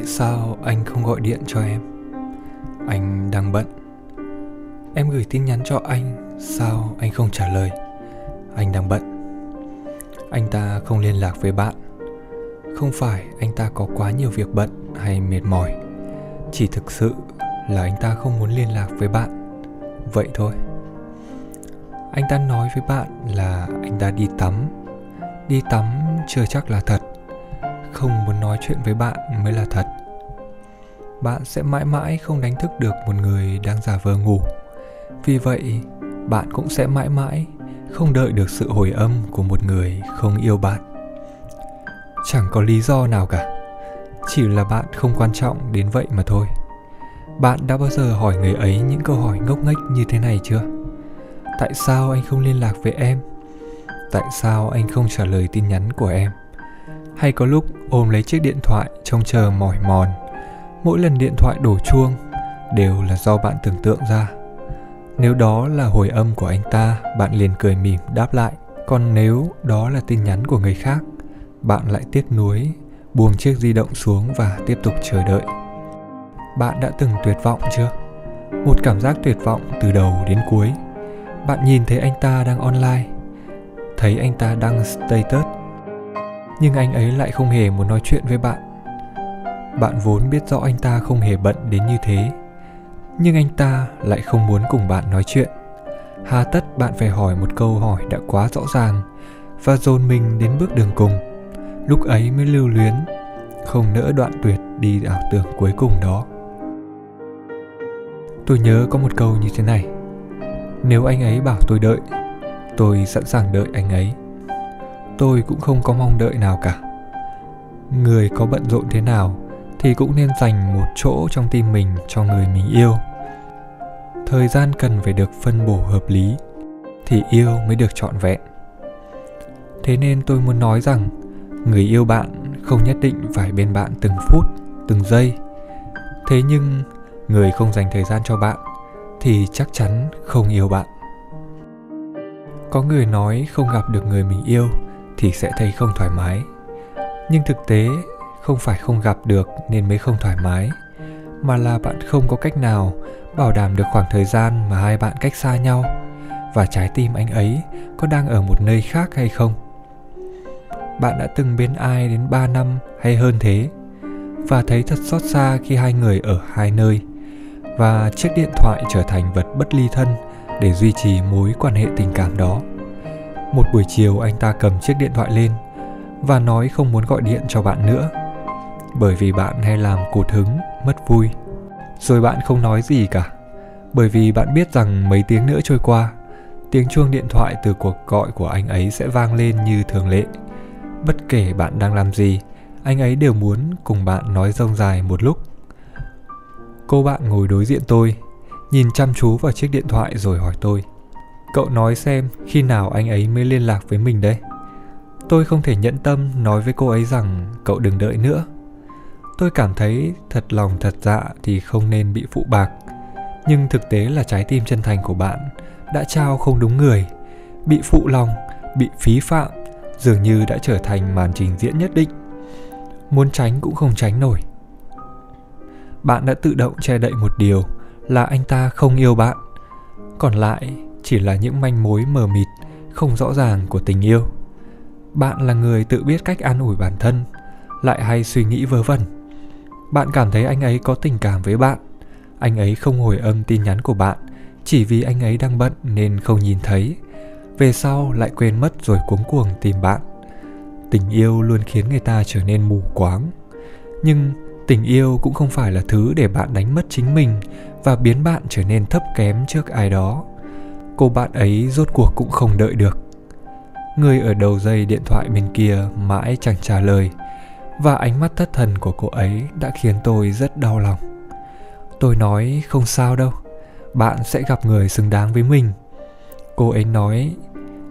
Tại sao anh không gọi điện cho em? Anh đang bận. Em gửi tin nhắn cho anh, sao anh không trả lời? Anh đang bận. Anh ta không liên lạc với bạn. Không phải anh ta có quá nhiều việc bận hay mệt mỏi. Chỉ thực sự là anh ta không muốn liên lạc với bạn. Vậy thôi. Anh ta nói với bạn là anh ta đi tắm. Đi tắm chưa chắc là thật nói chuyện với bạn mới là thật. Bạn sẽ mãi mãi không đánh thức được một người đang giả vờ ngủ. Vì vậy, bạn cũng sẽ mãi mãi không đợi được sự hồi âm của một người không yêu bạn. Chẳng có lý do nào cả, chỉ là bạn không quan trọng đến vậy mà thôi. Bạn đã bao giờ hỏi người ấy những câu hỏi ngốc nghếch như thế này chưa? Tại sao anh không liên lạc với em? Tại sao anh không trả lời tin nhắn của em? Hay có lúc ôm lấy chiếc điện thoại trông chờ mỏi mòn. Mỗi lần điện thoại đổ chuông đều là do bạn tưởng tượng ra. Nếu đó là hồi âm của anh ta, bạn liền cười mỉm đáp lại. Còn nếu đó là tin nhắn của người khác, bạn lại tiếc nuối, buông chiếc di động xuống và tiếp tục chờ đợi. Bạn đã từng tuyệt vọng chưa? Một cảm giác tuyệt vọng từ đầu đến cuối. Bạn nhìn thấy anh ta đang online, thấy anh ta đăng status nhưng anh ấy lại không hề muốn nói chuyện với bạn. Bạn vốn biết rõ anh ta không hề bận đến như thế. Nhưng anh ta lại không muốn cùng bạn nói chuyện. Hà tất bạn phải hỏi một câu hỏi đã quá rõ ràng và dồn mình đến bước đường cùng. Lúc ấy mới lưu luyến, không nỡ đoạn tuyệt đi ảo tưởng cuối cùng đó. Tôi nhớ có một câu như thế này. Nếu anh ấy bảo tôi đợi, tôi sẵn sàng đợi anh ấy tôi cũng không có mong đợi nào cả. Người có bận rộn thế nào thì cũng nên dành một chỗ trong tim mình cho người mình yêu. Thời gian cần phải được phân bổ hợp lý thì yêu mới được trọn vẹn. Thế nên tôi muốn nói rằng, người yêu bạn không nhất định phải bên bạn từng phút, từng giây. Thế nhưng, người không dành thời gian cho bạn thì chắc chắn không yêu bạn. Có người nói không gặp được người mình yêu thì sẽ thấy không thoải mái. Nhưng thực tế, không phải không gặp được nên mới không thoải mái, mà là bạn không có cách nào bảo đảm được khoảng thời gian mà hai bạn cách xa nhau và trái tim anh ấy có đang ở một nơi khác hay không. Bạn đã từng bên ai đến 3 năm hay hơn thế và thấy thật xót xa khi hai người ở hai nơi và chiếc điện thoại trở thành vật bất ly thân để duy trì mối quan hệ tình cảm đó một buổi chiều anh ta cầm chiếc điện thoại lên và nói không muốn gọi điện cho bạn nữa. Bởi vì bạn hay làm cột hứng, mất vui. Rồi bạn không nói gì cả. Bởi vì bạn biết rằng mấy tiếng nữa trôi qua, tiếng chuông điện thoại từ cuộc gọi của anh ấy sẽ vang lên như thường lệ. Bất kể bạn đang làm gì, anh ấy đều muốn cùng bạn nói rông dài một lúc. Cô bạn ngồi đối diện tôi, nhìn chăm chú vào chiếc điện thoại rồi hỏi tôi Cậu nói xem khi nào anh ấy mới liên lạc với mình đây Tôi không thể nhẫn tâm nói với cô ấy rằng cậu đừng đợi nữa. Tôi cảm thấy thật lòng thật dạ thì không nên bị phụ bạc. Nhưng thực tế là trái tim chân thành của bạn đã trao không đúng người. Bị phụ lòng, bị phí phạm Dường như đã trở thành màn trình diễn nhất định. Muốn tránh cũng không tránh nổi. Bạn đã tự động che đậy một điều là anh ta không yêu bạn. Còn lại chỉ là những manh mối mờ mịt, không rõ ràng của tình yêu. Bạn là người tự biết cách an ủi bản thân, lại hay suy nghĩ vớ vẩn. Bạn cảm thấy anh ấy có tình cảm với bạn. Anh ấy không hồi âm tin nhắn của bạn, chỉ vì anh ấy đang bận nên không nhìn thấy. Về sau lại quên mất rồi cuống cuồng tìm bạn. Tình yêu luôn khiến người ta trở nên mù quáng. Nhưng tình yêu cũng không phải là thứ để bạn đánh mất chính mình và biến bạn trở nên thấp kém trước ai đó cô bạn ấy rốt cuộc cũng không đợi được. Người ở đầu dây điện thoại bên kia mãi chẳng trả lời, và ánh mắt thất thần của cô ấy đã khiến tôi rất đau lòng. Tôi nói, không sao đâu, bạn sẽ gặp người xứng đáng với mình. Cô ấy nói,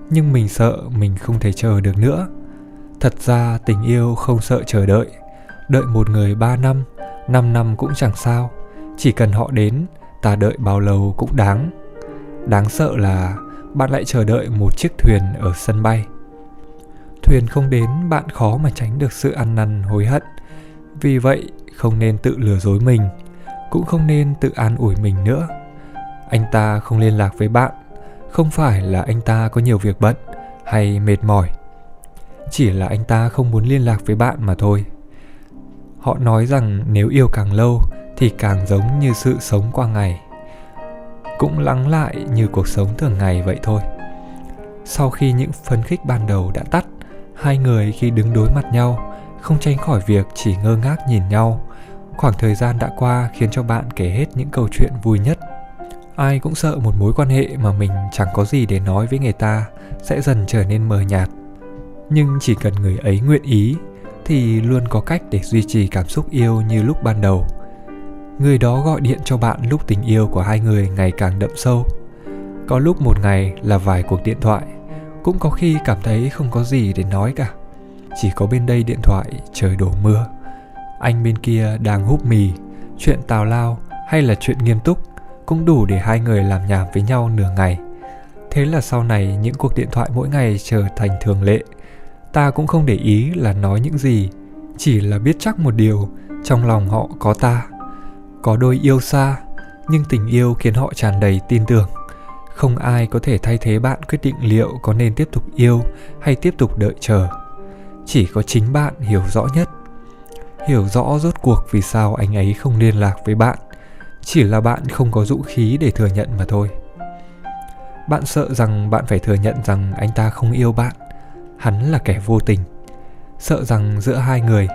nhưng mình sợ mình không thể chờ được nữa. Thật ra tình yêu không sợ chờ đợi. Đợi một người ba năm năm năm cũng chẳng sao. Chỉ cần họ đến, ta đợi bao lâu cũng đáng. Đáng sợ là bạn lại chờ đợi một chiếc thuyền ở sân bay. Thuyền không đến, bạn khó mà tránh được sự ăn năn, hối hận. Vì vậy, không nên tự lừa dối mình, cũng không nên tự an ủi mình nữa. Anh ta không liên lạc với bạn, không phải là anh ta có nhiều việc bận hay mệt mỏi. Chỉ là anh ta không muốn liên lạc với bạn mà thôi. Họ nói rằng nếu yêu càng lâu thì càng giống như sự sống qua ngày cũng lắng lại như cuộc sống thường ngày vậy thôi. Sau khi những phấn khích ban đầu đã tắt, hai người khi đứng đối mặt nhau, không tránh khỏi việc chỉ ngơ ngác nhìn nhau. Khoảng thời gian đã qua khiến cho bạn kể hết những câu chuyện vui nhất. Ai cũng sợ một mối quan hệ mà mình chẳng có gì để nói với người ta sẽ dần trở nên mờ nhạt. Nhưng chỉ cần người ấy nguyện ý thì luôn có cách để duy trì cảm xúc yêu như lúc ban đầu người đó gọi điện cho bạn lúc tình yêu của hai người ngày càng đậm sâu. Có lúc một ngày là vài cuộc điện thoại, cũng có khi cảm thấy không có gì để nói cả. Chỉ có bên đây điện thoại, trời đổ mưa. Anh bên kia đang húp mì, chuyện tào lao hay là chuyện nghiêm túc cũng đủ để hai người làm nhảm với nhau nửa ngày. Thế là sau này những cuộc điện thoại mỗi ngày trở thành thường lệ. Ta cũng không để ý là nói những gì, chỉ là biết chắc một điều trong lòng họ có ta có đôi yêu xa, nhưng tình yêu khiến họ tràn đầy tin tưởng. Không ai có thể thay thế bạn quyết định liệu có nên tiếp tục yêu hay tiếp tục đợi chờ. Chỉ có chính bạn hiểu rõ nhất. Hiểu rõ rốt cuộc vì sao anh ấy không liên lạc với bạn. Chỉ là bạn không có dũng khí để thừa nhận mà thôi. Bạn sợ rằng bạn phải thừa nhận rằng anh ta không yêu bạn. Hắn là kẻ vô tình. Sợ rằng giữa hai người,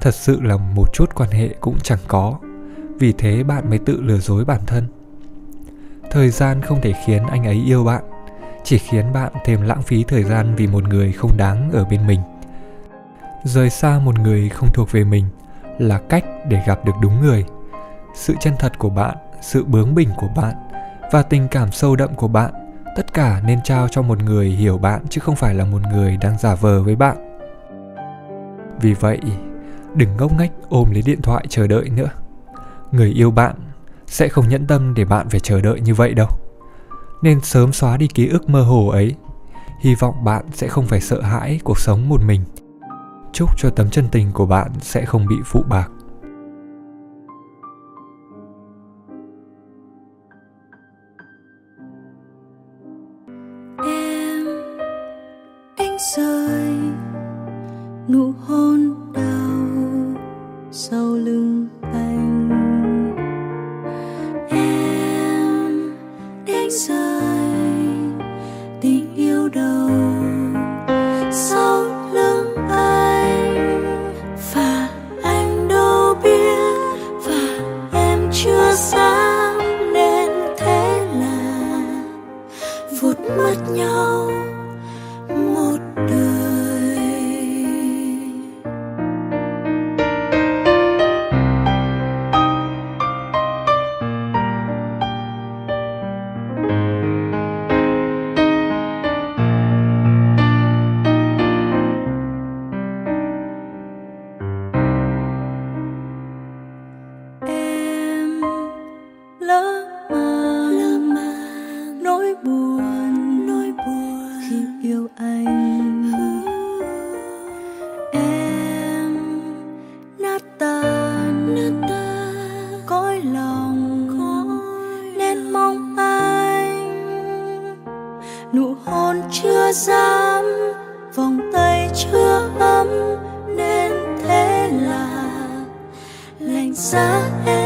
thật sự là một chút quan hệ cũng chẳng có vì thế bạn mới tự lừa dối bản thân. Thời gian không thể khiến anh ấy yêu bạn, chỉ khiến bạn thêm lãng phí thời gian vì một người không đáng ở bên mình. Rời xa một người không thuộc về mình là cách để gặp được đúng người. Sự chân thật của bạn, sự bướng bỉnh của bạn và tình cảm sâu đậm của bạn, tất cả nên trao cho một người hiểu bạn chứ không phải là một người đang giả vờ với bạn. Vì vậy, đừng ngốc nghếch ôm lấy điện thoại chờ đợi nữa người yêu bạn sẽ không nhẫn tâm để bạn phải chờ đợi như vậy đâu. Nên sớm xóa đi ký ức mơ hồ ấy. Hy vọng bạn sẽ không phải sợ hãi cuộc sống một mình. Chúc cho tấm chân tình của bạn sẽ không bị phụ bạc. Nụ hôn đau sau lưng. Em chưa vòng tay chưa ấm nên thế là lạnh giá em.